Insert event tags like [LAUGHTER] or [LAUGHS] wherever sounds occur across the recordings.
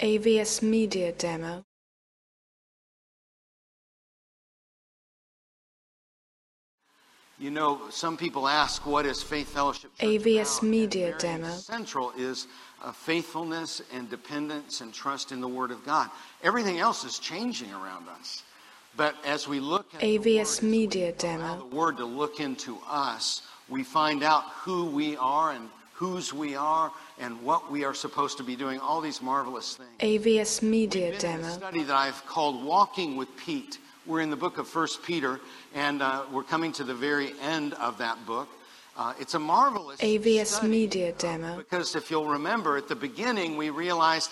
AVS Media Demo. You know, some people ask, what is Faith Fellowship Church AVS about? Media Demo. Central is uh, faithfulness and dependence and trust in the Word of God. Everything else is changing around us. But as we look at the AVS Word, as we Media Demo. the Word to look into us, we find out who we are and whose we are and what we are supposed to be doing, all these marvelous things. AVS Media We've been in a Demo. study that I've called Walking with Pete. We're in the book of First Peter, and uh, we're coming to the very end of that book. Uh, it's a marvelous AVS study, Media uh, Demo. because if you'll remember, at the beginning we realized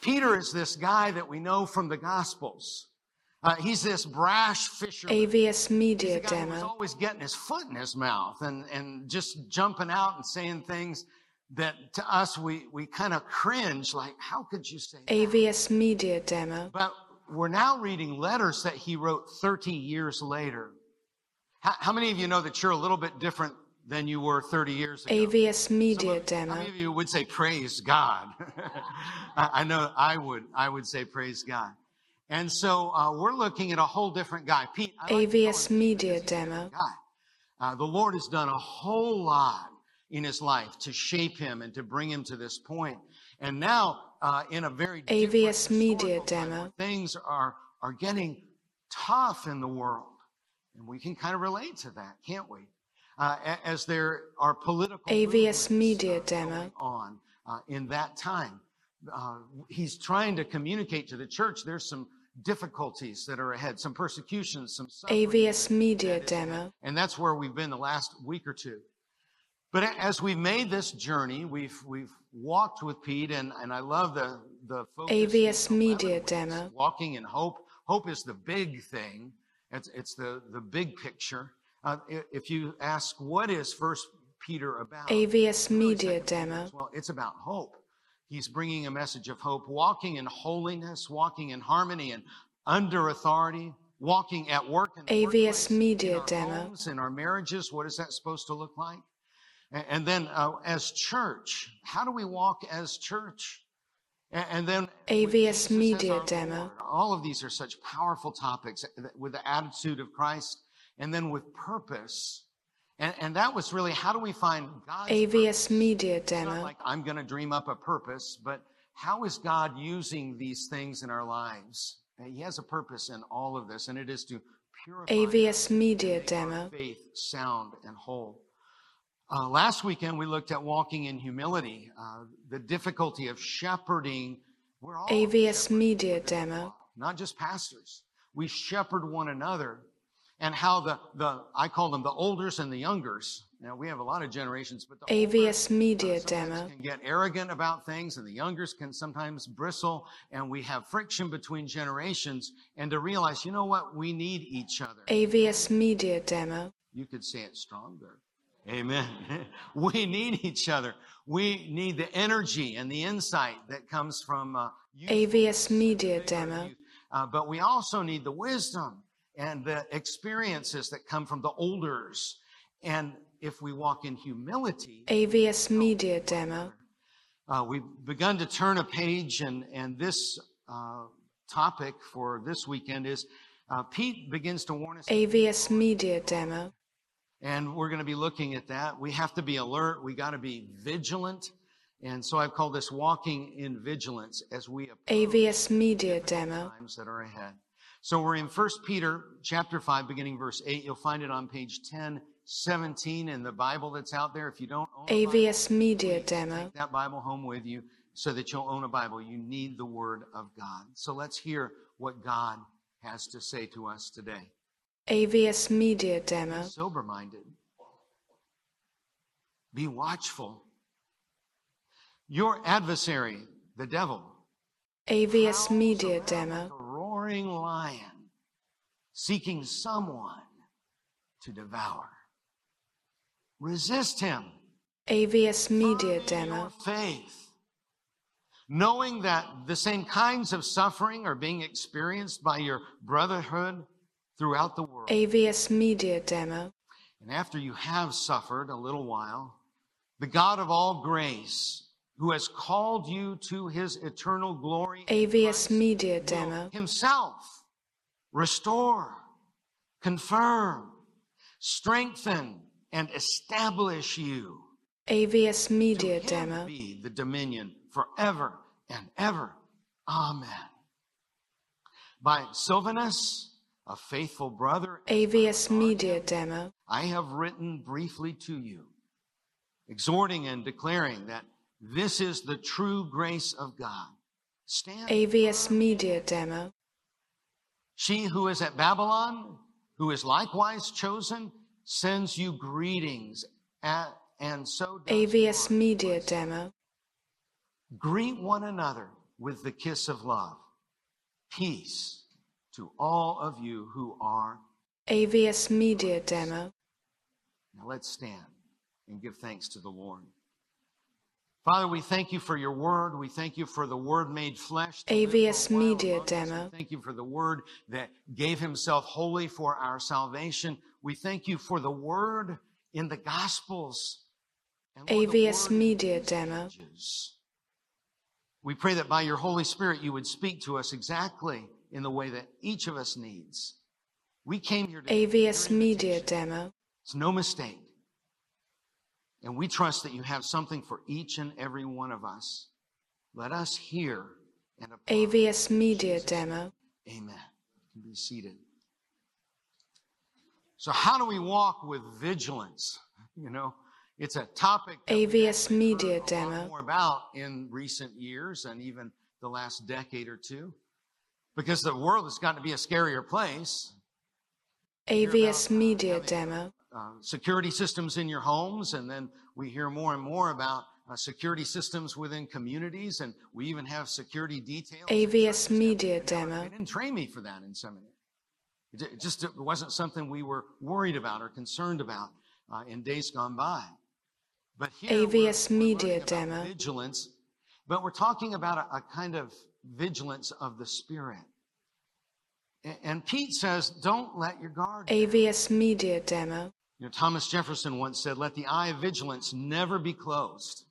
Peter is this guy that we know from the Gospels. Uh, he's this brash fisherman. AVS He's Media guy who was always getting his foot in his mouth and, and just jumping out and saying things that to us we, we kind of cringe, like, how could you say that? AVS Media Demo. But we're now reading letters that he wrote 30 years later. How, how many of you know that you're a little bit different than you were 30 years ago? AVS Media of- How Demo. many of you would say praise God? [LAUGHS] I I know I would. I would say praise God. And so uh, we're looking at a whole different guy. Pete, I like AVS Media because he's a Demo. guy. Uh, the Lord has done a whole lot in his life to shape him and to bring him to this point. And now, uh, in a very different AVS Media Demo. things are are getting tough in the world, and we can kind of relate to that, can't we? Uh, as there are political AVS Media uh, Demo. on uh, in that time. Uh, he's trying to communicate to the church there's some difficulties that are ahead, some persecutions, some AVS Media that is ahead. Demo. And that's where we've been the last week or two. But as we've made this journey, we've we've walked with Pete, and, and I love the the focus. AVS Media Demo. Walking in hope. Hope is the big thing. It's it's the the big picture. Uh, if you ask what is First Peter about, AVS Media Demo. Well, it's about hope. He's bringing a message of hope, walking in holiness, walking in harmony and under authority, walking at work in AVS in Media our Demo. homes, in our marriages. What is that supposed to look like? And then uh, as church, how do we walk as church? And then AVS Media Demo. Lord. All of these are such powerful topics uh, with the attitude of Christ and then with purpose. And, and that was really how do we find God's AVS purpose? Media Demo. like I'm going to dream up a purpose, but how is God using these things in our lives? He has a purpose in all of this, and it is to purify AVS Media our Demo. faith sound and whole. Uh, last weekend, we looked at walking in humility, uh, the difficulty of shepherding. We're all AVS Media Demo. not just pastors. We shepherd one another, and how the the I call them the olders and the youngers. Now we have a lot of generations, but the AVS olders, Media Demo. can get arrogant about things, and the youngers can sometimes bristle, and we have friction between generations. And to realize, you know what, we need each other. AVS Media Demo. You could say it stronger. Amen. [LAUGHS] we need each other. We need the energy and the insight that comes from uh, AVS Media Demo. Uh, but we also need the wisdom and the experiences that come from the elders. And if we walk in humility, AVS Media Demo. uh, we've begun to turn a page, and, and this uh, topic for this weekend is uh, Pete begins to warn us. AVS Media Demo. And we're going to be looking at that. We have to be alert. We got to be vigilant. And so I've called this walking in vigilance as we approach AVS Media Demo. times that are ahead. So we're in 1 Peter chapter 5, beginning verse 8. You'll find it on page 1017 in the Bible that's out there. If you don't own a Bible, AVS Media Demo. take that Bible home with you so that you'll own a Bible. You need the Word of God. So let's hear what God has to say to us today. AVS Media Demo. sober minded. Be watchful. Your adversary, the devil, AVS Media Demo. Roaring lion, seeking someone to devour. Resist him. AVS Media Demo. faith, knowing that the same kinds of suffering are being experienced by your brotherhood throughout the world. AVS Media Demo. And after you have suffered a little while, the God of all grace, who has called you to his eternal glory. AVS Media Demo. Himself restore, confirm, strengthen, and establish you. AVS To Media Demo. be the dominion forever and ever. Amen. By Silvanus, a faithful brother, AVS Media Demo. I have written briefly to you, exhorting and declaring that this is the true grace of God. Stand. AVS. Media Demo. She who is at Babylon, who is likewise chosen, sends you greetings, at, and so does AVS. Media Demo. Greet one another with the kiss of love. Peace to all of you who are. AVS Media Demo. Now let's stand and give thanks to the Lord. Father, we thank you for your word. We thank you for the word made flesh. to live for a AVS Media. Demo. Thank you for the word that gave himself wholly for our salvation. We thank you for the word in the Gospels. AVS Media Demo. We pray that by your Holy Spirit you would speak to us exactly in the way that each of us needs. We came here to AVS Media Demo. it's no mistake. And we trust that you have something for each and every one of us. Let us hear and apply. AVS Media Demo. Amen. You can be seated. So, how do we walk with vigilance? [LAUGHS] You know, it's a topic AVS Media heard a lot Demo. more about in recent years and even the last decade or two, because the world has gotten to be a scarier place. AVS Media Demo. Uh, security systems in your homes, and then we hear more and more about uh, security systems within communities, and we even have security details. AVS. Media They Demo. didn't train me for that in seminary. It just it wasn't something we were worried about or concerned about uh, in days gone by. But here we're- AVS we're Media about Demo. vigilance, but we're talking about a, a kind of vigilance of the spirit. And Pete says, don't let your guard. AVS Media Demo. You know, Thomas Jefferson once said, let the eye of vigilance never be closed.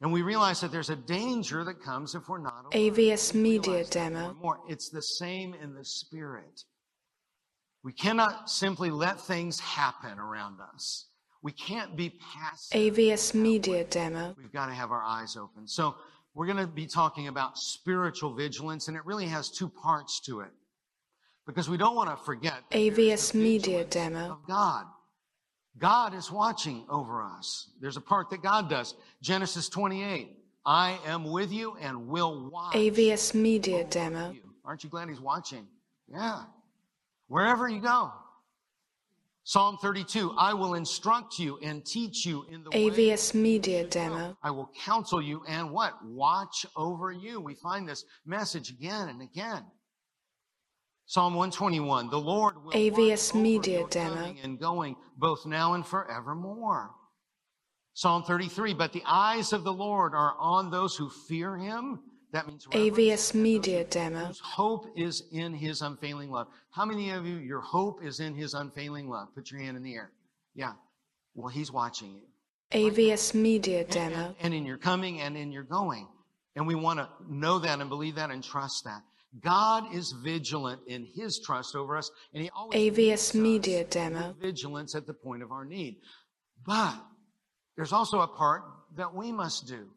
And we realize that there's a danger that comes if we're not alert. AVS Media realize that more Demo. more. It's the same in the spirit. We cannot simply let things happen around us. We can't be passive. AVS Media Demo. We've got to have our eyes open. So we're going to be talking about spiritual vigilance, and it really has two parts to it. Because we don't want to forget AVS Media Demo. of God. God is watching over us. There's a part that God does. Genesis 28. I am with you and will watch. AVS Media Demo. you. Aren't you glad he's watching? Yeah. Wherever you go. Psalm 32. I will instruct you and teach you in the way AVS Media. Demo. I will counsel you and what? Watch over you. We find this message again and again. Psalm 121. The Lord will AVS Media your Demo. coming and going both now and forevermore. Psalm 33. But the eyes of the Lord are on those who fear him. That means AVS Media Demo. hope is in his unfailing love. How many of you, your hope is in his unfailing love? Put your hand in the air. Yeah. Well, he's watching you AVS Media and- Demo. and, and in your coming and in your going. And we want to know that and believe that and trust that. God is vigilant in his trust over us, and he always AVS Media Demo. vigilance at the point of our need. But there's also a part that we must do.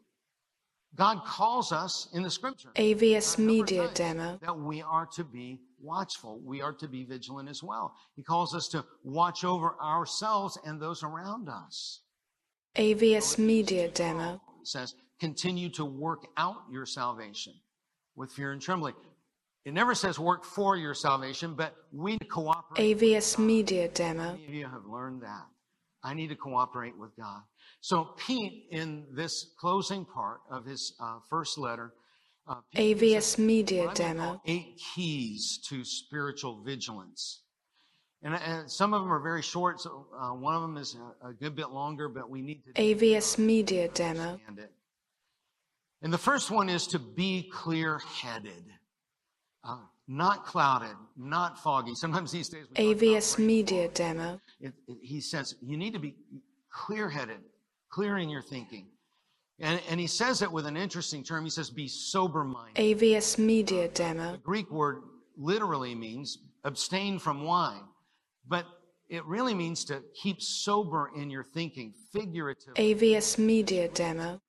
God calls us in the scripture AVS a number of Media Demo. that we are to be watchful. We are to be vigilant as well. He calls us to watch over ourselves and those around us. AVS Media Demo. Says, continue to work out your salvation with fear and trembling. It never says work for your salvation, but we cooperate. AVS Media Demo. many of you have learned that? I need to cooperate with God. So Pete, in this closing part of his uh, first letter, uh, Pete gives us AVS Media what I'm gonna call Demo. eight keys to spiritual vigilance. And, and some of them are very short. So uh, one of them is a, a good bit longer, but we need to AVS Media Demo. it. And the first one is to be clear-headed, uh, not clouded, not foggy. Sometimes these days we talk about AVS Media. Demo. It, it, he says you need to be clear-headed, clear in your thinking. And, and he says it with an interesting term. He says, be sober minded. AVS Media Demo. The Greek word literally means abstain from wine, but it really means to keep sober in your thinking, figuratively, AVS Media Demo.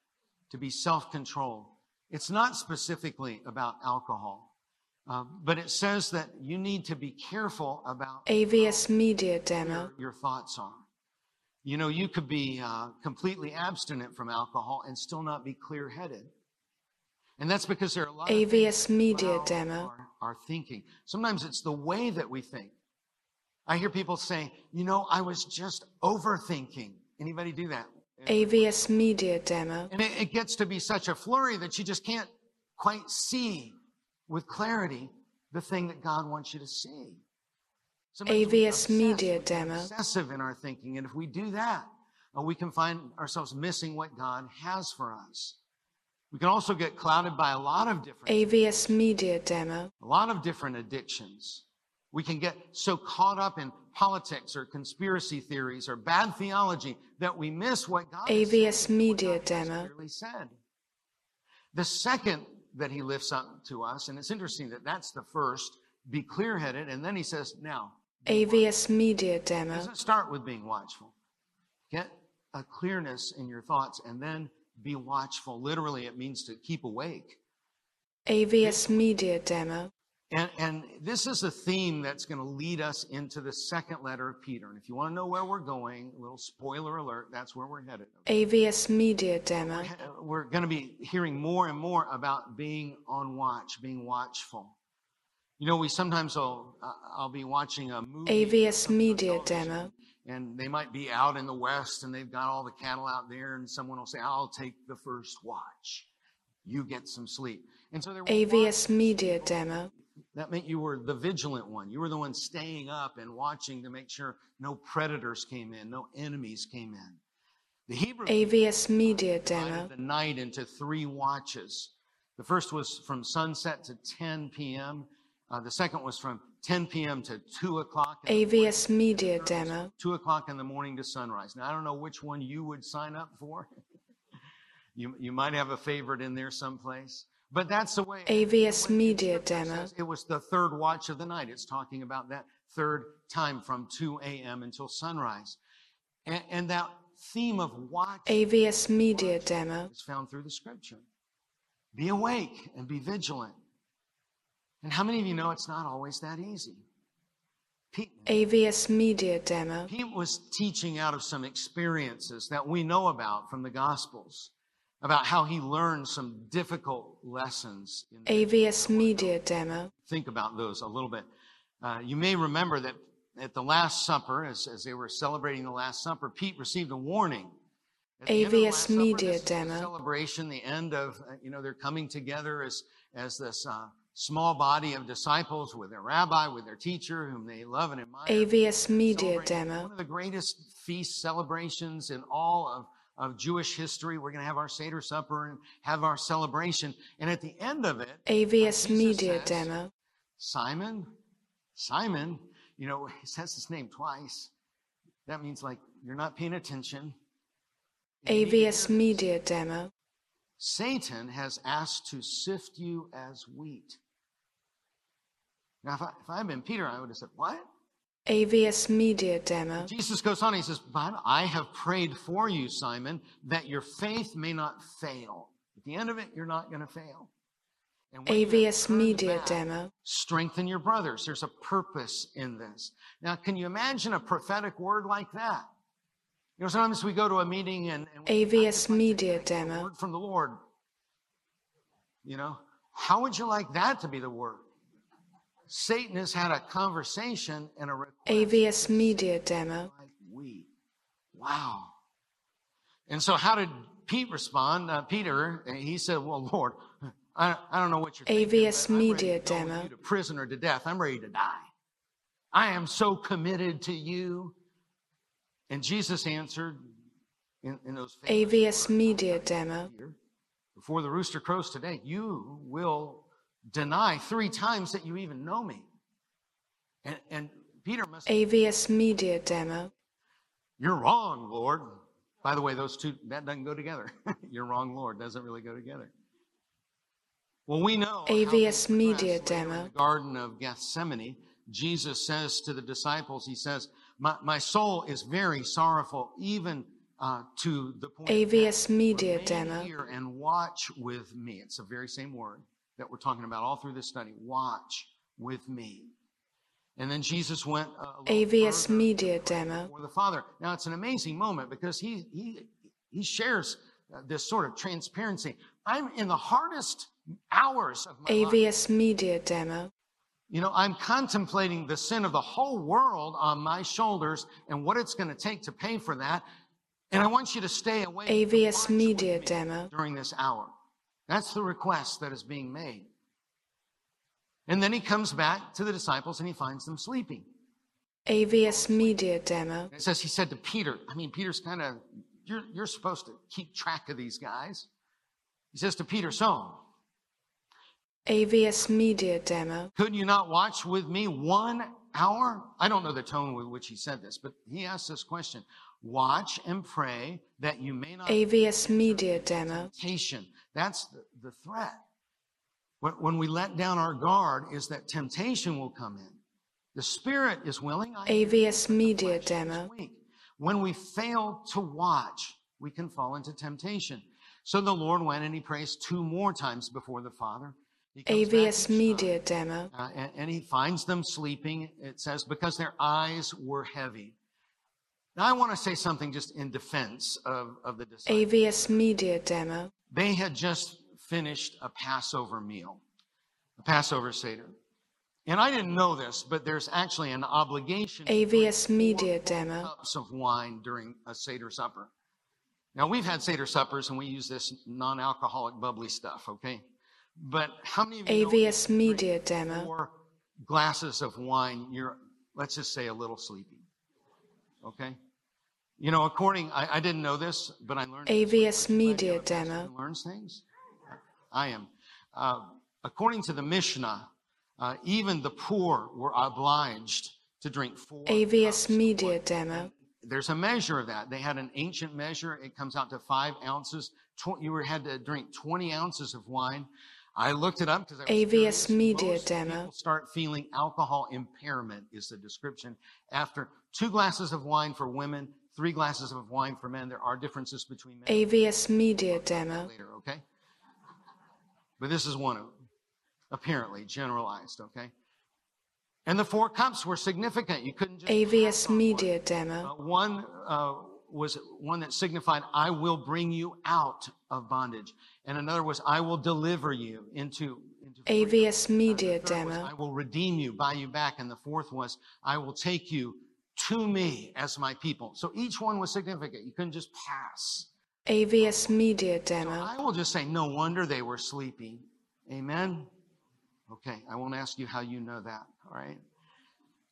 to be self controlled. It's not specifically about alcohol, uh, but it says that you need to be careful about AVS Media your, Demo. your thoughts are. You know, you could be uh, completely abstinent from alcohol and still not be clear headed. And that's because there are a lot of AVS Media Demo. Our, our thinking. Sometimes it's the way that we think. I hear people say, you know, I was just overthinking. Anybody do that? AVS Media Demo. And it, it gets to be such a flurry that you just can't quite see with clarity the thing that God wants you to see. Sometimes AVS Media Demo. Obsessive in our thinking. And if we do that, uh, we can find ourselves missing what God has for us. We can also get clouded by a lot of different AVS Media Demo. a lot of different addictions. We can get so caught up in politics or conspiracy theories or bad theology that we miss what God AVS Media Demo. said. The second that he lifts up to us, and it's interesting that that's the first, be clear headed, and then he says, now, AVS Media Demo. doesn't start with being watchful. Get a clearness in your thoughts and then be watchful. Literally, it means to keep awake. AVS Media Demo. And, and this is a theme that's going to lead us into the second letter of Peter. And if you want to know where we're going, a little spoiler alert, that's where we're headed. AVS Media Demo. We're going to be hearing more and more about being on watch, being watchful. You know, we sometimes will, uh, I'll be watching a movie. AVS Media Demo. And they might be out in the West and they've got all the cattle out there, and someone will say, I'll take the first watch. You get some sleep. And so they're AVS Media Demo. That meant you were the vigilant one. You were the one staying up and watching to make sure no predators came in, no enemies came in. The Hebrew AVS Media Demo. the night into three watches. The first was from sunset to 10 p.m. Uh, the second was from 10 p.m. to 2 o'clock. in the morning. AVS Media Demo. 2 o'clock in the morning to sunrise. Now, I don't know which one you would sign up for. [LAUGHS] you, you might have a favorite in there someplace. But that's the way. AVS Media Demo. It was the third watch of the night. It's talking about that third time from 2 a.m. until sunrise. And, and that theme of watch AVS Media Demo. is found through the scripture. Be awake and be vigilant. And how many of you know it's not always that easy? Pete, AVS Media Demo. Pete was teaching out of some experiences that we know about from the Gospels about how he learned some difficult lessons. In AVS Media Demo. think about those a little bit. Uh, you may remember that at the Last Supper, as, as they were celebrating the Last Supper, Pete received a warning. At the end of the AVS Last Supper, Media the Demo. celebration, the end of, uh, you know, they're coming together as, as this uh, small body of disciples with their rabbi, with their teacher, whom they love and admire. AVS Media Demo. One of the greatest feast celebrations in all of, of Jewish history. We're going to have our Seder supper and have our celebration. And at the end of it, AVS Media says, Demo. Simon, Simon, you know, he says his name twice. That means like you're not paying attention. You need to hear AVS. Media Demo. Satan has asked to sift you as wheat. Now, if I, if I had been Peter, I would have said, What? AVS Media Demo. Jesus goes on, he says, But I have prayed for you, Simon, that your faith may not fail. At the end of it, you're not going to fail. And when you have AVS Media back, Demo. Strengthen your brothers. There's a purpose in this. Now, can you imagine a prophetic word like that? You know, sometimes we go to a meeting and, and AVS like Media Demo. word from the Lord. You know, how would you like that to be the word? Satan has had a conversation and a request AVS Media Demo. like wheat. Wow. And so, how did Pete respond? Uh, Peter, he said, "Well, Lord, I, I don't know what you're thinking, AVS ready Media to go with Demo. to prison or to death. I'm ready to die. I am so committed to you." And Jesus answered in, in those AVS words, Media Demo. Before the rooster crows today, you will deny three times that you even know me. And, and Peter must AVS Media Demo. You're wrong, Lord. By the way, those two, that doesn't go together. [LAUGHS] You're wrong, Lord, doesn't really go together. Well, we know. AVS Media progress. Later in Demo. the Garden of Gethsemane, Jesus says to the disciples, He says, My, my soul is very sorrowful, even uh, to the point AVS. Media Demo. here and watch with me. It's the very same word that we're talking about all through this study. Watch with me. And then Jesus went a AVS Media Demo. for the Father. Now it's an amazing moment because he he he shares uh, this sort of transparency. I'm in the hardest hours of my life. AVS Media Demo. You know, I'm contemplating the sin of the whole world on my shoulders and what it's going to take to pay for that. And I want you to stay away. AVS Media me Demo. during this hour. That's the request that is being made. And then he comes back to the disciples and he finds them sleeping. AVS Media Demo. It says he said to Peter, I mean, Peter's kind of, you're, you're supposed to keep track of these guys. He says to Peter, so AVS Media Demo. could you not watch with me one hour? I don't know the tone with which he said this, but he asked this question. Watch and pray that you may not AVS Media Demo. temptation. That's the, the threat. When, when we let down our guard is that temptation will come in. The spirit is willing. AVS Media Demo. weak. When we fail to watch, we can fall into temptation. So the Lord went and he prays two more times before the Father. He comes back AVS Media time, Demo. uh, and, and he finds them sleeping. It says, because their eyes were heavy. Now, I want to say something just in defense of, of the disciples. AVS Media Demo. They had just finished a Passover meal, a Passover Seder. And I didn't know this, but there's actually an obligation to AVS Media Demo. cups of wine during a Seder supper. Now, we've had Seder suppers and we use this non alcoholic bubbly stuff, okay? But how many of you AVS Media Demo. four glasses of wine, you're, let's just say, a little sleepy, okay? You know, according, I, I didn't know this, but I learned. AVS Media you're a pastor Demo. Learns things. I am. Uh, according to the Mishnah, uh, even the poor were obliged to drink four. AVS Media. Demo. There's a measure of that. They had an ancient measure. It comes out to five ounces. Tw- you were, had to drink 20 ounces of wine. I looked it up because AVS curious. Media Most Demo. start feeling alcohol impairment is the description after two glasses of wine for women, three glasses of wine for men. There are differences between men AVS Media Demo. later, okay? But this is one of them, apparently generalized, okay? And the four cups were significant. You couldn't just AVS on one. Media Uh, Demo. one uh, was one that signified, I will bring you out of bondage. And another was, I will deliver you into, into. AVS Media third was, Demo. I will redeem you, buy you back. And the fourth was, I will take you to me as my people. So each one was significant. You couldn't just pass. AVS Media So Demo. I will just say, no wonder they were sleeping. Amen. Okay, I won't ask you how you know that, all right?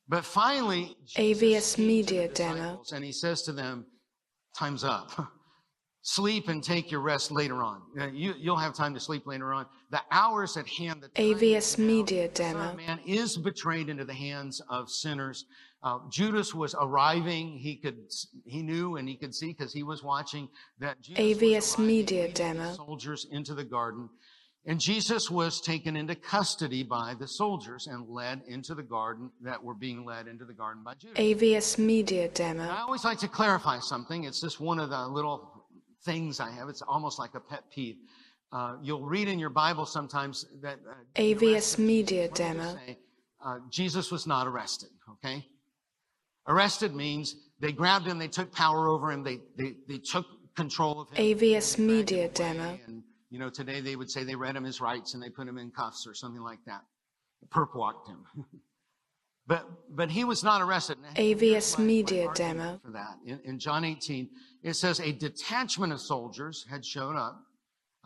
But finally, Jesus AVS speaks to the Media Demo. And he says to them, time's up. [LAUGHS] Sleep and take your rest later on. You, you'll have time to sleep later on. The hour's at hand. The AVS. Media Demo. Man is betrayed into the hands of sinners. Uh, Judas was arriving. He could, he knew and he could see because he was watching that Jesus AVS Media Demo. soldiers into the garden. And Jesus was taken into custody by the soldiers and led into the garden that were being led into the garden by Judas. AVS Media demo. I always like to clarify something. It's just one of the little things I have. It's almost like a pet peeve. Uh, you'll read in your Bible sometimes that uh, AVS Media Jesus. Let me just Demo. say, uh, Jesus was not arrested. Okay, arrested means they grabbed him, they took power over him, they they they took control of him. AVS and they dragged Media. Demo. And you know, today they would say they read him his rights and they put him in cuffs or something like that. Perp walked him. [LAUGHS] But but he was not arrested. Now, AVS Media Demo. For that, in, in John 18, it says a detachment of soldiers had shown up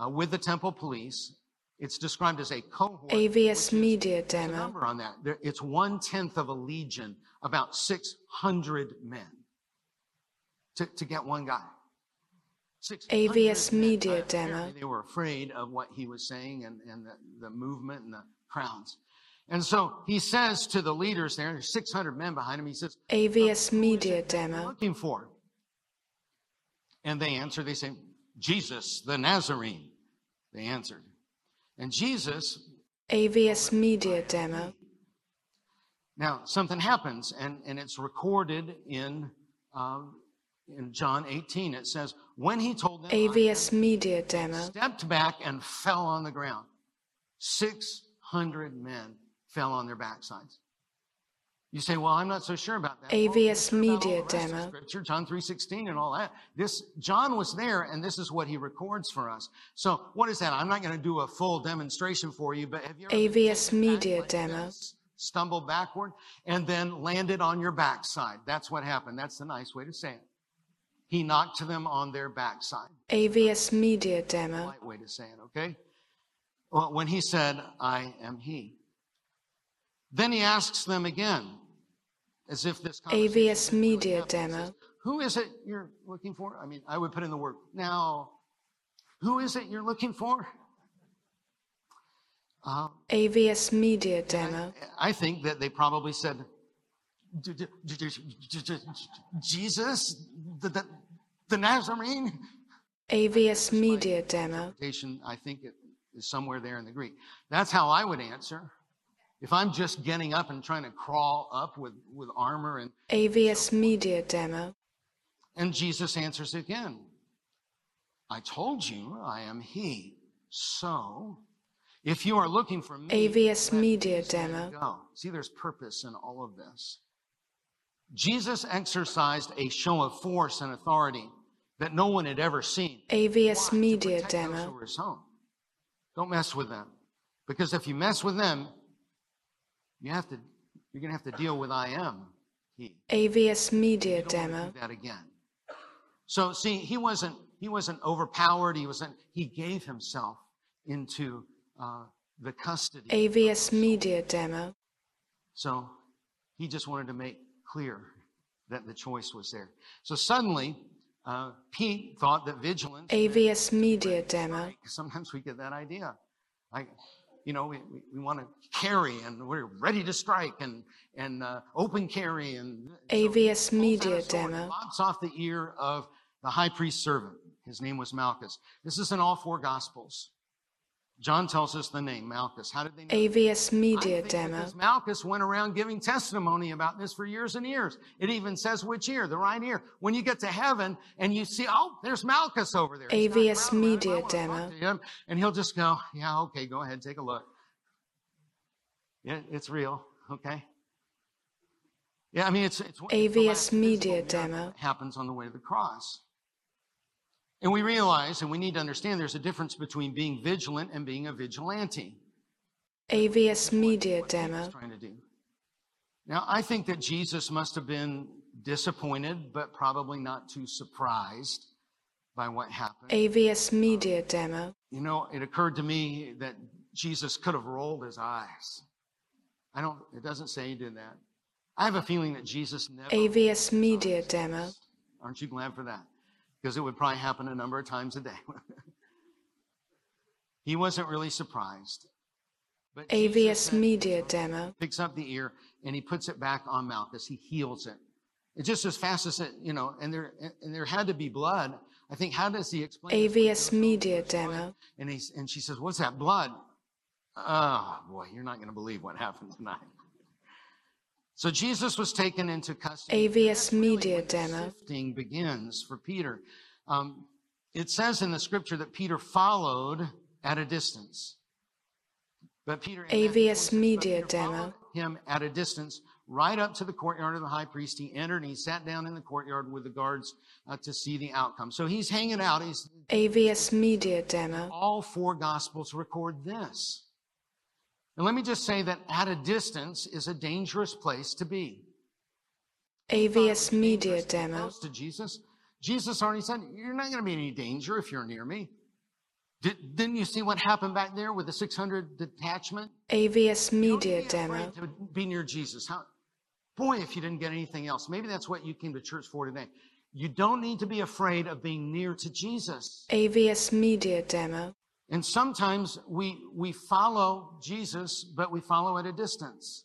uh, with the temple police. It's described as a cohort. AVS Media Demo. number on that. There, it's one tenth of a legion, about 600 men, to, to get one guy. AVS. Media Uh, Demo. They were afraid of what he was saying and, and the, the movement and the crowds. And so he says to the leaders there, there's 600 men behind him, he says, AVS "Who is Media it that you're Demo. looking for? And they answer, they say, Jesus, the Nazarene. They answered. And Jesus, AVS Media Demo. Now something happens, and, and it's recorded in, um, in John 18. It says, when he told them, AVS Media Demo. stepped back and fell on the ground. 600 men fell on their backsides. You say, well, I'm not so sure about that. Well, AVS you're sure about all Media the rest of Demo. Scripture, John 3.16 and all that. This, John was there and this is what he records for us. So what is that? I'm not going to do a full demonstration for you, but have you AVS Media Demo. Stumbled backward and then landed on your backside. That's what happened. That's the nice way to say it. He knocked them on their backside AVS Media Demo. polite way to say it, okay? Well, when he said, I am he. Then he asks them again, as if this AVS had really Media Demo. says, Who is it you're looking for? I mean, I would put in the word, now, who is it you're looking for? Uh, AVS Media Demo. I think that they probably said, "D- d- d- d- d- d- Jesus, the, the, the Nazarene? AVS Media Demo. I think it is somewhere there in the Greek. That's how I would answer. If I'm just getting up and trying to crawl up with, with armor and, AVS Media Demo. and Jesus answers again. I told you I am he. So if you are looking for me, AVS Media Demo. Go. See, there's purpose in all of this. Jesus exercised a show of force and authority that no one had ever seen. AVS Why? To Media Demo. who were his home. Don't mess with them. Because if you mess with them, you have to you're gonna have to deal with I am he. AVS Media You don't wanna Demo. do that again. So see, he wasn't he wasn't overpowered, he wasn't he gave himself into uh, the custody. AVS Media Demo. So he just wanted to make clear that the choice was there. So suddenly, uh, Pete thought that vigilance. AVS Media Demo. Sometimes we get that idea. Like, you know, we, we, we want to carry and we're ready to strike and, and uh, open carry. And AVS a Media Demo. Lops off the ear of the high priest's servant. His name was Malchus. This is in all four gospels. John tells us the name, Malchus. How did they know? AVS Media Demo. because Malchus went around giving testimony about this for years and years. It even says which ear, the right ear. When you get to heaven and you see, oh, there's Malchus over there. AVS around, around, I Media Demo. him. And he'll just go, yeah, okay, go ahead, take a look. Yeah, it's real, okay? Yeah, I mean, it's, it's, AVS Media Demo. happens on the way to the cross. And we realize, and we need to understand, there's a difference between being vigilant and being a vigilante. AVS Media Demo. trying to do. Now, I think that Jesus must have been disappointed, but probably not too surprised by what happened. AVS Media Demo. You know, it occurred to me that Jesus could have rolled his eyes. I don't, it doesn't say he did that. I have a feeling that Jesus never. AVS Media Demo. Aren't you glad for that? Because it would probably happen a number of times a day. [LAUGHS] he wasn't really surprised. But AVS Media Demo. picks up the ear and he puts it back on Malchus. He heals it. It's just as fast as it, you know, and there and there had to be blood. I think how does he explain? AVS Media Demo. And he's and she says, "What's that blood?" Oh boy, you're not going to believe what happened tonight. So Jesus was taken into custody. AVS Media Demo. Sifting begins for Peter. Um, it says in the scripture that Peter followed at a distance. But Peter AVS Media Peter Demo. him at a distance right up to the courtyard of the high priest. He entered and he sat down in the courtyard with the guards uh, to see the outcome. So he's hanging out. He's AVS Media Demo. all four gospels record this. And let me just say that at a distance is a dangerous place to be. AVS Media Dangerous to be Demo. Close to Jesus. Jesus already said, You're not going to be in any danger if you're near me. Did, didn't you see what happened back there with the 600 detachment? AVS Media be Demo. To be near Jesus. How, boy, if you didn't get anything else, maybe that's what you came to church for today. You don't need to be afraid of being near to Jesus. AVS Media Demo. And sometimes we, we follow Jesus, but we follow at a distance.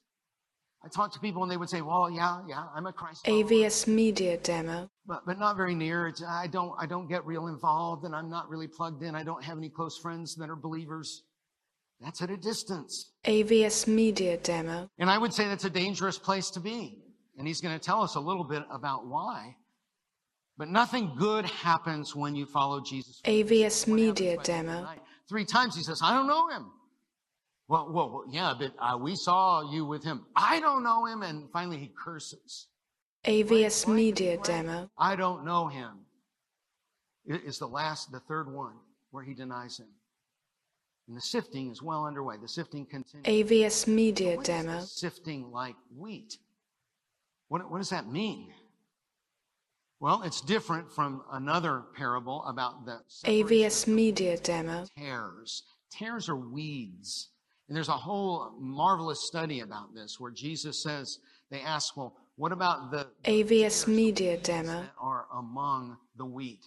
I talk to people and they would say, well, yeah, yeah, I'm a Christ follower, AVS Media Demo. but, but not very near. It's, I don't, I don't get real involved and I'm not really plugged in. I don't have any close friends that are believers. That's at a distance. AVS Media Demo. And I would say that's a dangerous place to be. And he's going to tell us a little bit about why. But nothing good happens when you follow Jesus. AVS Media by the end of the Demo. night? Three times he says, I don't know him. Well, well, yeah, but uh, we saw you with him. I don't know him. And finally he curses. AVS Media Demo. I don't know him. It is the last, the third one where he denies him. And the sifting is well underway. The sifting continues. AVS Media Demo. sifting like wheat? What, what does that mean? Well, it's different from another parable about the AVS Media Demo. tares. Tares are weeds. And there's a whole marvelous study about this where Jesus says, they ask, well, what about the AVS Media Demo. are among the wheat?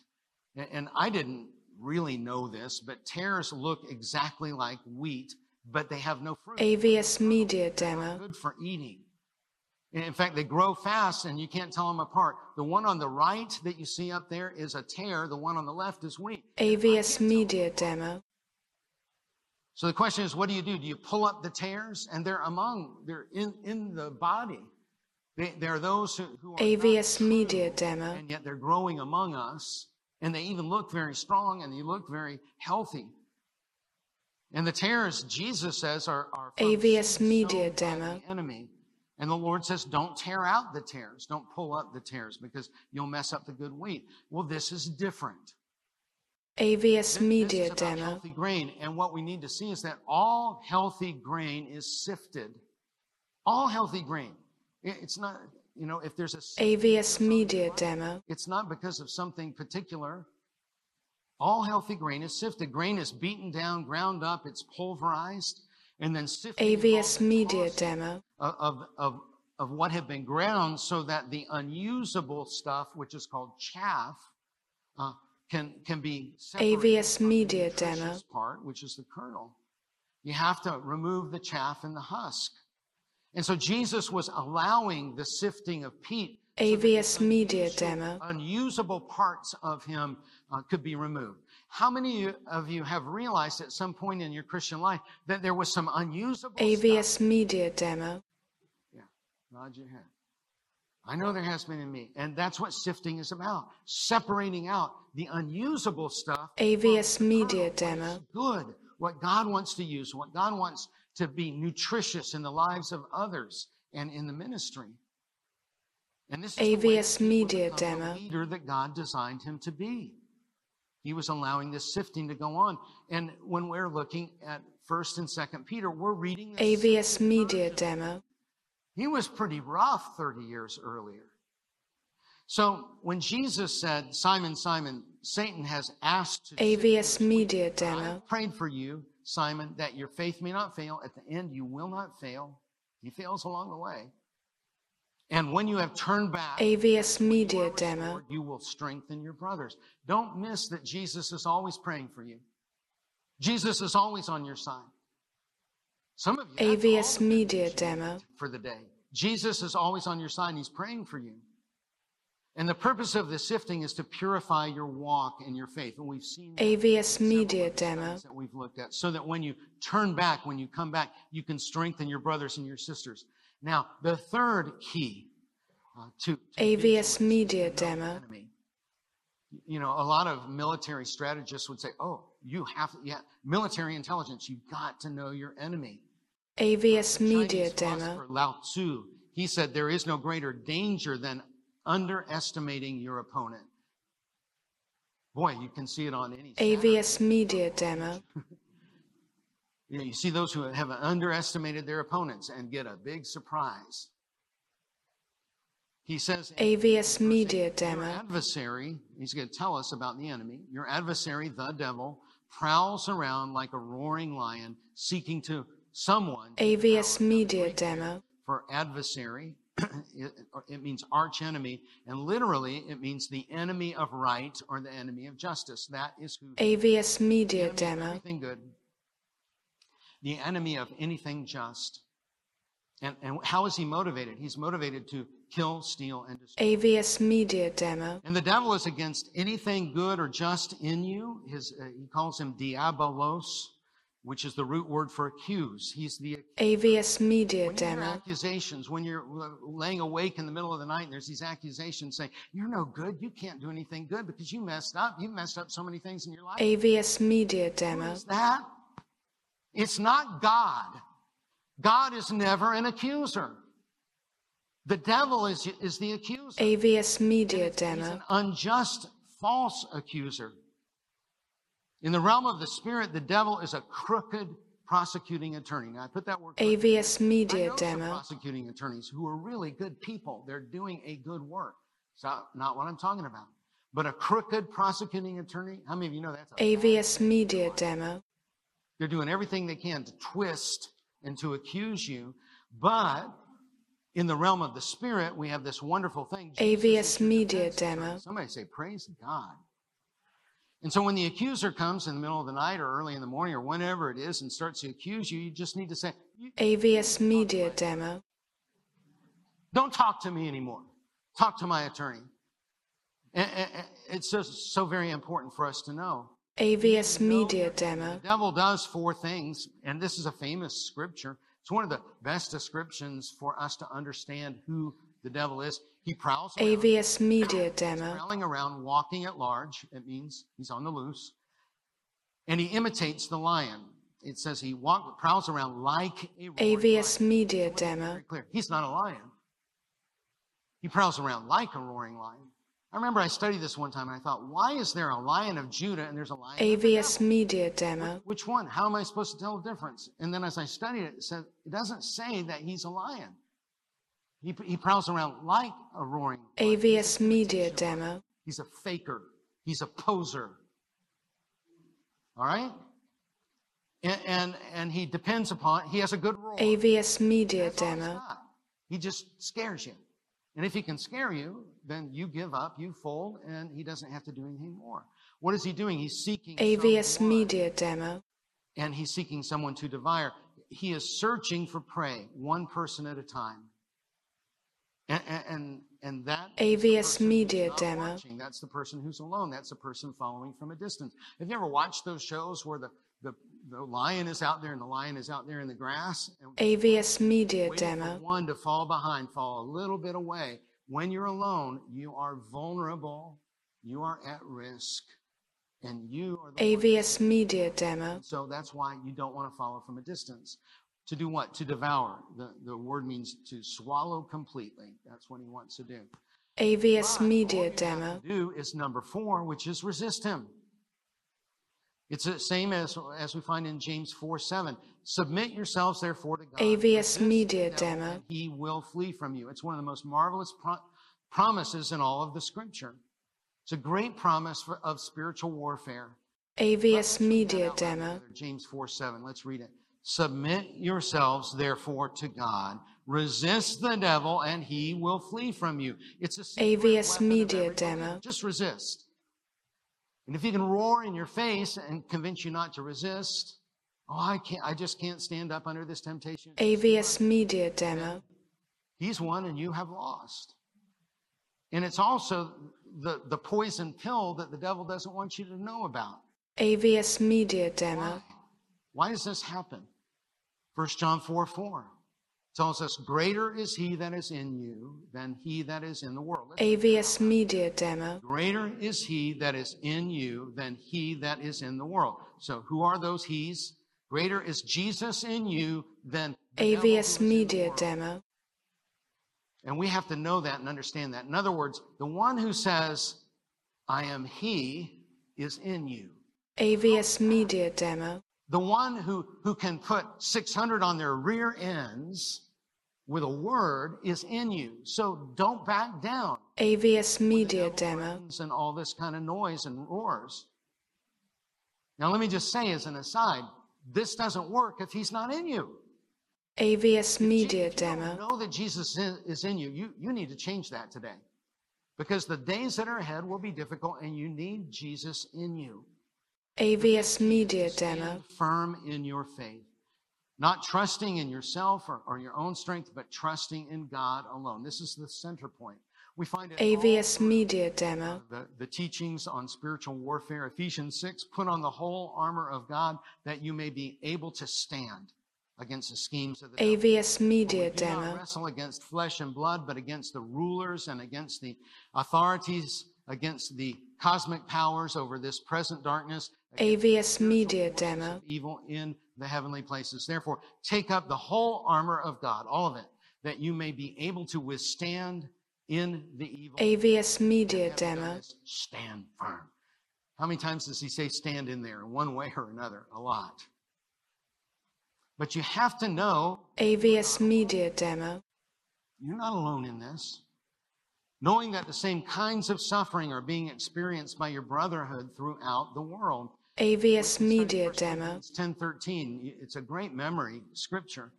And- And I didn't really know this, but tares look exactly like wheat, but they have no fruit AVS Media Demo. good for eating. In fact, they grow fast and you can't tell them apart. The one on the right that you see up there is a tare. The one on the left is wheat. AVS Media Demo. So the question is, what do you do? Do you pull up the tares? And they're among, they're in, in the body. They, they're those who, who are AVS true, Media Demo. and yet they're growing among us. And they even look very strong and they look very healthy. And the tares, Jesus says, are, are AVS Media Demo. enemy. And the Lord says, don't tear out the tares. Don't pull up the tares because you'll mess up the good wheat. Well, this is different. AVS This- Media this is about Demo. healthy grain. And what we need to see is that all healthy grain is sifted. All healthy grain. It's not, you know, if there's a AVS Media like- Demo. it's not because of something particular. All healthy grain is sifted. Grain is beaten down, ground up, it's pulverized, and then sifted. AVS Media Demo. Of, of, of, of what have been ground so that the unusable stuff, which is called chaff, uh, can, can be AVS Media Demo. part, which is the kernel. You have to remove the chaff and the husk. And so Jesus was allowing the sifting of Pete so that the AVS Media Demo. Unusable parts of him uh, could be removed. How many of you have realized at some point in your Christian life that there was some unusable AVS stuff? Media Demo. Yeah, nod your head. I know there has been in me. And that's what sifting is about. Separating out the unusable stuff. AVS Media kernel, what is Demo. Good. What God wants to use, what God wants to be nutritious in the lives of others and in the ministry. And this is the way AVS that he would Media Demo. leader that God designed him to be. He was allowing this sifting to go on. And when we're looking at First and Second Peter, we're reading AVS Media version. Demo. He was pretty rough 30 years earlier. So when Jesus said, Simon, Simon, Satan has asked to AVS Media I Demo. prayed for you, Simon, that your faith may not fail. At the end, you will not fail. He fails along the way. And when you have turned back, AVS Media Demo. you will strengthen your brothers. Don't miss that Jesus is always praying for you. Jesus is always on your side. Some of you AVS Media Demo. for the day. Jesus is always on your side he's praying for you. And the purpose of the sifting is to purify your walk and your faith. And we've seen AVS Media Demo. that we've looked at, so that when you turn back, when you come back, you can strengthen your brothers and your sisters. Now, the third key uh, to, to AVS Media is to know the Demo. enemy. You know, a lot of military strategists would say, "Oh, you have to, yeah, military intelligence. You've got to know your enemy." AVS The Media Demo. Lao Tzu, he said there is no greater danger than underestimating your opponent. Boy, you can see it on any Saturday. AVS Media Demo. [LAUGHS] You, know, you see those who have underestimated their opponents and get a big surprise. He says, AVS Media 8, Your Demo. adversary, he's going to tell us about the enemy. Your adversary, the devil, prowls around like a roaring lion, seeking to someone. AVS. Media Demo. For adversary, [CLEARS THROAT] it, it means arch enemy, and literally it means the enemy of right or the enemy of justice. That is who AVS Media Demo. everything good, the enemy of anything just. And, and how is he motivated? He's motivated to kill, steal, and destroy. AVS Media Demo. And the devil is against anything good or just in you. His, uh, he calls him diabolos, which is the root word for accuse. He's the AVS Media when Demo. accusations, when you're uh, laying awake in the middle of the night and there's these accusations saying, You're no good, you can't do anything good because you messed up. You messed up so many things in your life. AVS Media What Demo. is that? It's not God. God is never an accuser. The devil is, is the accuser. AVS Media He's Demo. an unjust, false accuser. In the realm of the spirit, the devil is a crooked prosecuting attorney. Now, I put that word. AVS I Media Demo. prosecuting attorneys who are really good people. They're doing a good work. It's not, not what I'm talking about. But a crooked prosecuting attorney, how many of you know that's a AVS Media Demo. They're doing everything they can to twist and to accuse you. But in the realm of the spirit, we have this wonderful thing. Jesus AVS Media. Demo. Somebody say, Praise God. And so when the accuser comes in the middle of the night or early in the morning or whenever it is and starts to accuse you, you just need to say, AVS Media Demo. Don't talk to me anymore. Talk to my attorney. It's just so very important for us to know. AVS Media Demo. The devil does four things, and this is a famous scripture. It's one of the best descriptions for us to understand who the devil is. He prowls around, AVS Media Demo. prowling around, walking at large. It means he's on the loose. And he imitates the lion. It says he walk, prowls around like a AVS lion. Media I want to be Demo. Very clear. He's not a lion. He prowls around like a roaring lion. I remember I studied this one time and I thought, why is there a lion of Judah and there's a lion of AVS? Media Demo. Which one? How am I supposed to tell the difference? And then as I studied it, it said it doesn't say that he's a lion. He, he prowls around like a roaring. lion. AVS Media Demo. He's a faker. He's a poser. All right? And, and, and he depends upon, he has a good role. AVS Media he's Demo. He just scares you. And if he can scare you, then you give up, you fold, and he doesn't have to do anything more. What is he doing? He's seeking AVS Media Demo. and he's seeking someone to devour. He is searching for prey, one person at a time. And, and, and that AVS Media Demo. watching. That's the person who's alone. That's the person following from a distance. Have you ever watched those shows where the, the, lion is out there and the lion is out there in the grass? AVS Media Demo. one to fall behind, fall a little bit away. When you're alone, you are vulnerable, you are at risk, and you are the one AVS Media Demo. so that's why you don't want to follow from a distance. To do what? To devour. The, the word means to swallow completely. That's what he wants to do. AVS But Media Demo. do is number four, which is resist him. It's the same as, as we find in James 4 7. Submit yourselves, therefore, to God. AVS Media Demo. He will flee from you. It's one of the most marvelous pro- promises in all of the scripture. It's a great promise for, of spiritual warfare. AVS Media Demo. James 4 7. Let's read it. Submit yourselves, therefore, to God. Resist the devil, and he will flee from you. It's a AVS Media. Demo. Just resist. And if he can roar in your face and convince you not to resist, oh, I can't, I just can't stand up under this temptation. AVS Media Demo. He's won and you have lost. And it's also the, the poison pill that the devil doesn't want you to know about. AVS Media Why? Demo. Why does this happen? 1 John 4 4 tells us, Greater is he that is in you than he that is in the world. AVS Media Demo. Greater is he that is in you than he that is in the world. So, who are those he's? Greater is Jesus in you than the devil who is AVS Media. Demo. And we have to know that and understand that. In other words, the one who says, I am he, is in you. AVS Media Demo. The one who, who can put 600 on their rear ends with a word is in you. So don't back down. AVS Media Demo. And all this kind of noise and roars. Now, let me just say as an aside, this doesn't work if he's not in you. AVS Media If you Demo. know that Jesus is in you, you, you need to change that today. Because the days that are ahead will be difficult and you need Jesus in you. AVS Media Stand Demo. firm in your faith. Not trusting in yourself or, or your own strength, but trusting in God alone. This is the center point. We find it AVS Media Demo. the, the teachings on spiritual warfare. Ephesians 6, put on the whole armor of God that you may be able to stand against the schemes of the devil. AVS we Media not Demo. wrestle against flesh and blood, but against the rulers and against the authorities, against the cosmic powers over this present darkness. AVS Media Demo. Evil in the heavenly places. Therefore, take up the whole armor of God, all of it, that you may be able to withstand in the evil. AVS Media Have you done Demo. Stand firm. How many times does he say stand in there, one way or another? A lot. But you have to know AVS Media Demo. you're not alone in this. Knowing that the same kinds of suffering are being experienced by your brotherhood throughout the world. AVS Media Demo. It's 1013. It's a great memory scripture.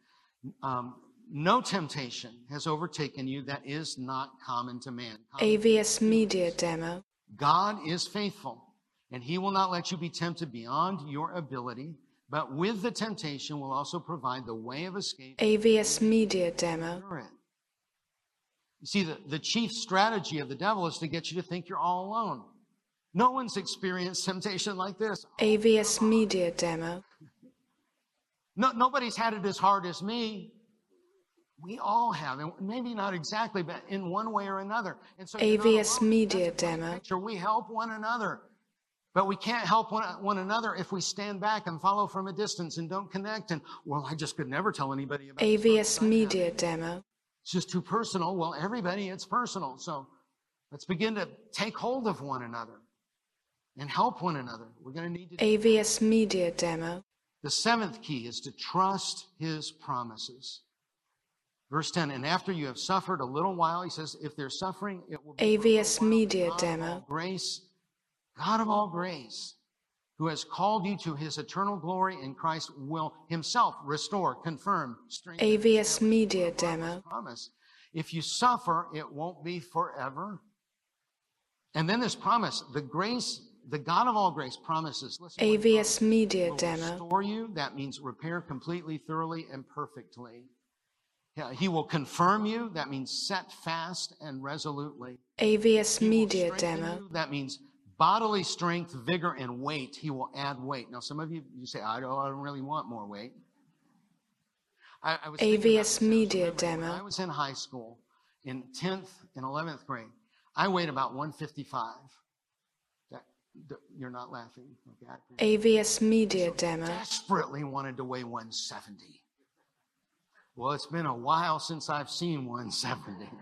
Um, no temptation has overtaken you that is not common to man. AVS Media Demo. God is faithful, and he will not let you be tempted beyond your ability, but with the temptation will also provide the way of escape. AVS Media Demo. You see, the, the chief strategy of the devil is to get you to think you're all alone. No one's experienced temptation like this. AVS Media Demo. No, nobody's had it as hard as me. We all have, and maybe not exactly, but in one way or another. And so AVS. Media Demo. picture. We help one another, but we can't help one, one another if we stand back and follow from a distance and don't connect. And well, I just could never tell anybody about AVS. Media Demo. It's just too personal. Well, everybody, it's personal. So let's begin to take hold of one another and help one another. We're going to need to. AVS Media Demo. The seventh key is to trust his promises. Verse 10, and after you have suffered a little while, he says, if there's suffering, it will be. AVS. Media God Demo. Grace, God of all grace, who has called you to his eternal glory in Christ, will himself restore, confirm, strengthen. AVS Media Demo. Promise. If you suffer, it won't be forever. And then this promise, the grace, the God of all grace promises. Listen to what he AVS Media will Demo. restore you. That means repair completely, thoroughly, and perfectly. Yeah, he will confirm you. That means set fast and resolutely. AVS Media Demo. you. That means bodily strength, vigor, and weight. He will add weight. Now, some of you, you say, I don't, I don't really want more weight. I, I was AVS this. I was Media Demo. I was in high school in 10th and 11th grade. I weighed about 155. You're not laughing. Okay, AVS Media Demo. desperately wanted to weigh 170. Well, it's been a while since I've seen 170. [LAUGHS]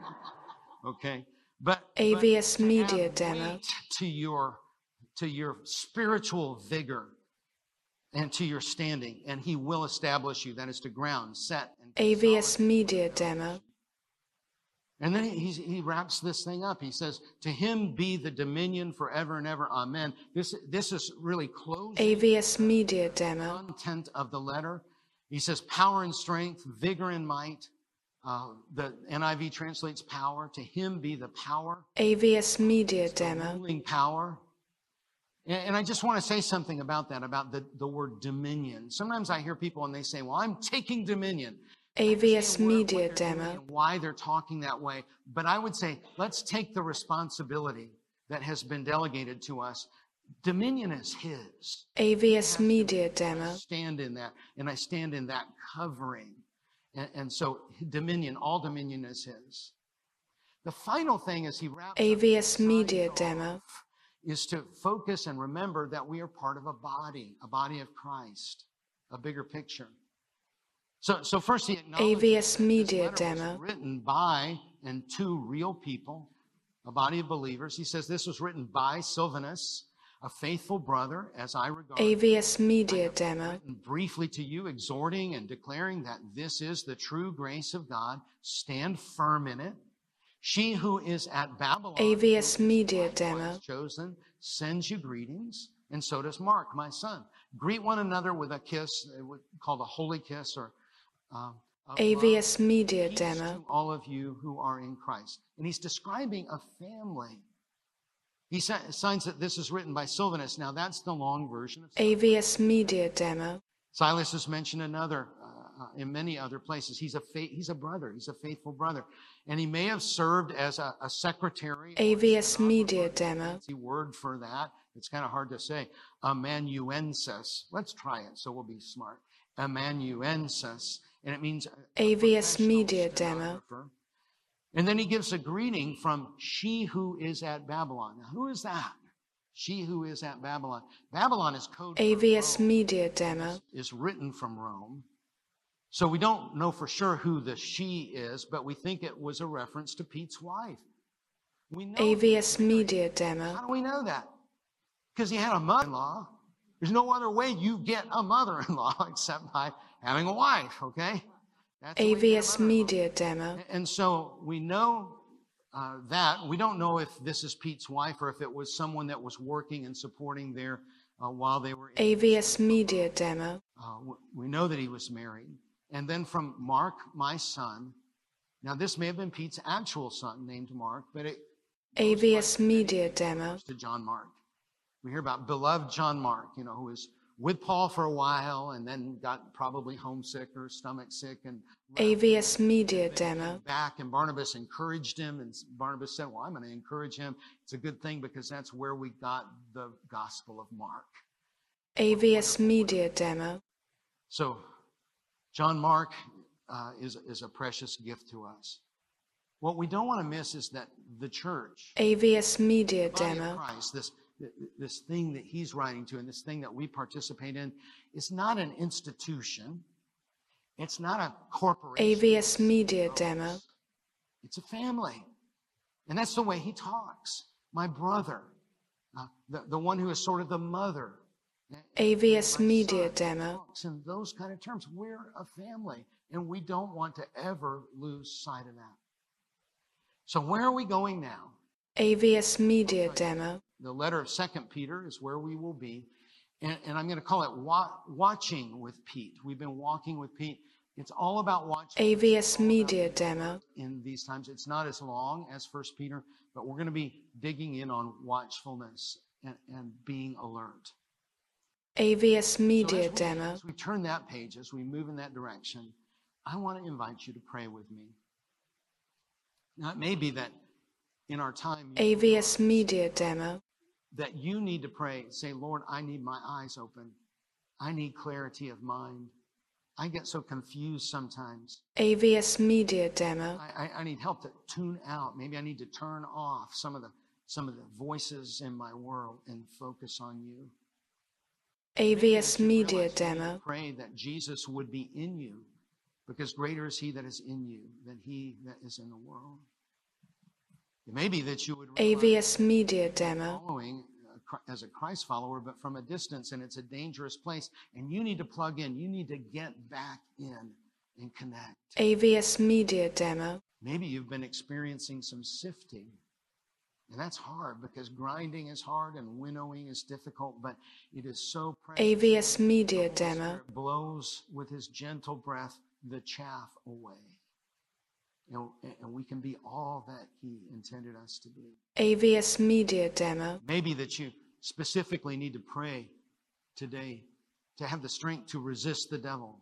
Okay, but but AVS to Media Demo. to your to your spiritual vigor and to your standing, and He will establish you. That is to ground, set, and AVS Media Demo. And then he, he wraps this thing up. He says, To him be the dominion forever and ever. Amen. This, this is really closing AVS Media Demo. content of the letter. He says power and strength, vigor and might. Uh, the NIV translates power. To him be the power, AVS Media Demo. ruling power. And, and I just want to say something about that, about the, the word dominion. Sometimes I hear people and they say, well, I'm taking dominion. AVS Media Demo. Why they're talking that way. But I would say, let's take the responsibility that has been delegated to us. Dominion is his. AVS Media Demo. stand in that, and I stand in that covering. And, and so dominion, all dominion is his. The final thing is he wraps AVS Media Demo. is to focus and remember that we are part of a body, a body of Christ, a bigger picture. So, so first he AVS Media was Demo. written by and to real people, a body of believers. He says this was written by Silvanus, a faithful brother, as I regard. AVS Media Demo. briefly to you, exhorting and declaring that this is the true grace of God. Stand firm in it. She who is at Babylon, AVS Media Demo. chosen, sends you greetings, and so does Mark, my son. Greet one another with a kiss, uh, called a holy kiss, or AVS. Media Demo. to all of you who are in Christ. And he's describing a family. He signs that this is written by Silvanus. Now, that's the long version of AVS Media Demo. Silas has mentioned another uh, uh, in many other places. He's a fa- he's a brother. He's a faithful brother, and he may have served as a, a secretary. a AVS. Media Demo. Fancy word for that. It's kind of hard to say. Amanuensis. Let's try it, so we'll be smart. Amanuensis, and it means uh, a AVS Media Demo. And then he gives a greeting from she who is at Babylon. Now, who is that? She who is at Babylon. Babylon is code AVS Media Demo. is written from Rome. So we don't know for sure who the she is, but we think it was a reference to Pete's wife. We know AVS Media Demo. How do we know that? Because he had a mother-in-law. There's no other way you get a mother-in-law [LAUGHS] except by having a wife, okay? That's the way you get a AVS. Media Demo. And so we know uh, that. We don't know if this is Pete's wife or if it was someone that was working and supporting there uh, while they were in AVS Media Demo. uh, we know that he was married. And then from Mark, my son. Now, this may have been Pete's actual son named Mark, but it AVS Media Demo. to John Mark. We hear about beloved John Mark, you know, who was with Paul for a while and then got probably homesick or stomach sick and AVS Media Demo. back. And Barnabas encouraged him. And Barnabas said, Well, I'm going to encourage him. It's a good thing because that's where we got the gospel of Mark. AVS Media Demo. So, John Mark uh, is, is a precious gift to us. What we don't want to miss is that the church, AVS Media Demo. Christ, this, this thing that he's writing to and this thing that we participate in, is not an institution. It's not a corporation. AVS Media Demo. It's a family. And that's the way he talks. My brother, uh, the, the one who is sort of the mother. AVS Media Demo. in those kind of terms. We're a family, and we don't want to ever lose sight of that. So where are we going now? AVS Media Demo. The letter of Second Peter is where we will be, and, and I'm going to call it wa- watching with Pete. We've been walking with Pete. It's all about watching. AVS Media Demo. in these times. It's not as long as First Peter, but we're going to be digging in on watchfulness and, and being alert. AVS Media we, Demo. as we turn that page, as we move in that direction, I want to invite you to pray with me. Now, it may be that in our time AVS Media Demo. That you need to pray. Say, Lord, I need my eyes open. I need clarity of mind. I get so confused sometimes. AVS Media Demo. I, I, I need help to tune out. Maybe I need to turn off some of the some of the voices in my world and focus on you. AVS Media realize you need to Demo. Pray that Jesus would be in you, because greater is He that is in you than He that is in the world. It may be that you would realize AVS Media Demo. following as a Christ follower, but from a distance, and it's a dangerous place. And you need to plug in. You need to get back in and connect. AVS Media Demo. Maybe you've been experiencing some sifting. And that's hard because grinding is hard and winnowing is difficult, but it is so precious. AVS Media Demo. Blows with his gentle breath the chaff away. And, and we can be all that he intended us to be. AVS Media Demo. Maybe that you specifically need to pray today to have the strength to resist the devil.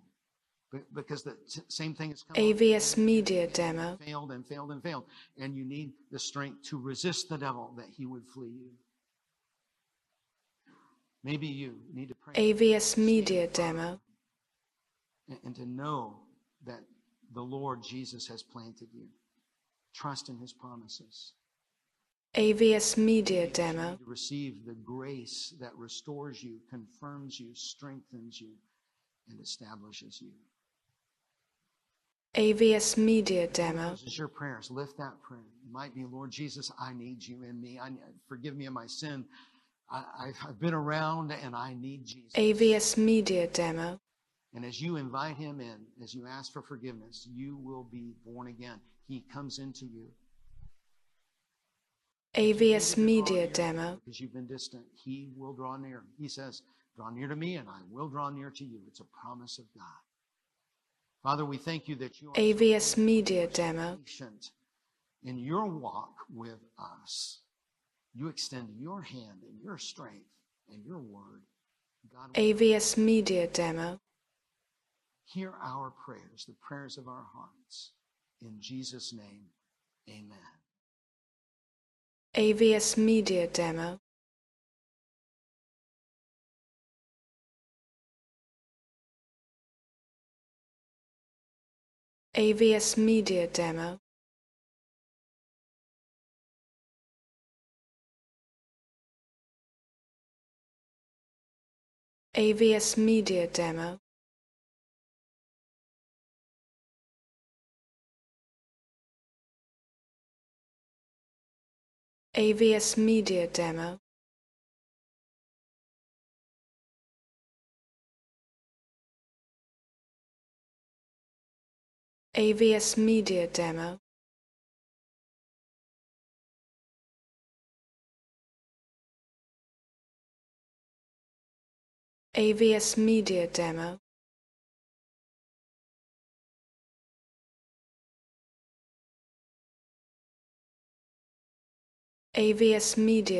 Because the t- same thing has come AVS. Media Demo. failed and failed and failed. And you need the strength to resist the devil that he would flee you. Maybe you need to pray AVS Media Demo. and, and to know that the Lord Jesus has planted you. Trust in his promises. AVS Media Demo. receive the grace that restores you, confirms you, strengthens you, and establishes you. AVS Media Demo. Those is your prayers. Lift that prayer. It might be, Lord Jesus, I need you in me. I, forgive me of my sin. I, I've, I've been around and I need Jesus. AVS Media Demo. And as you invite him in, as you ask for forgiveness, you will be born again. He comes into you. AVS Media Demo. Because you've been distant, he will draw near. He says, Draw near to me and I will draw near to you. It's a promise of God. Father, we thank you that you are AVS Media Demo. patient in your walk with us. You extend your hand and your strength and your word. God, AVS Media Demo. Hear our prayers, the prayers of our hearts. In Jesus' name, amen. AVS Media Demo. AVS Media Demo. AVS Media Demo. AVS Media Demo. AVS Media Demo. AVS Media Demo. AVS Media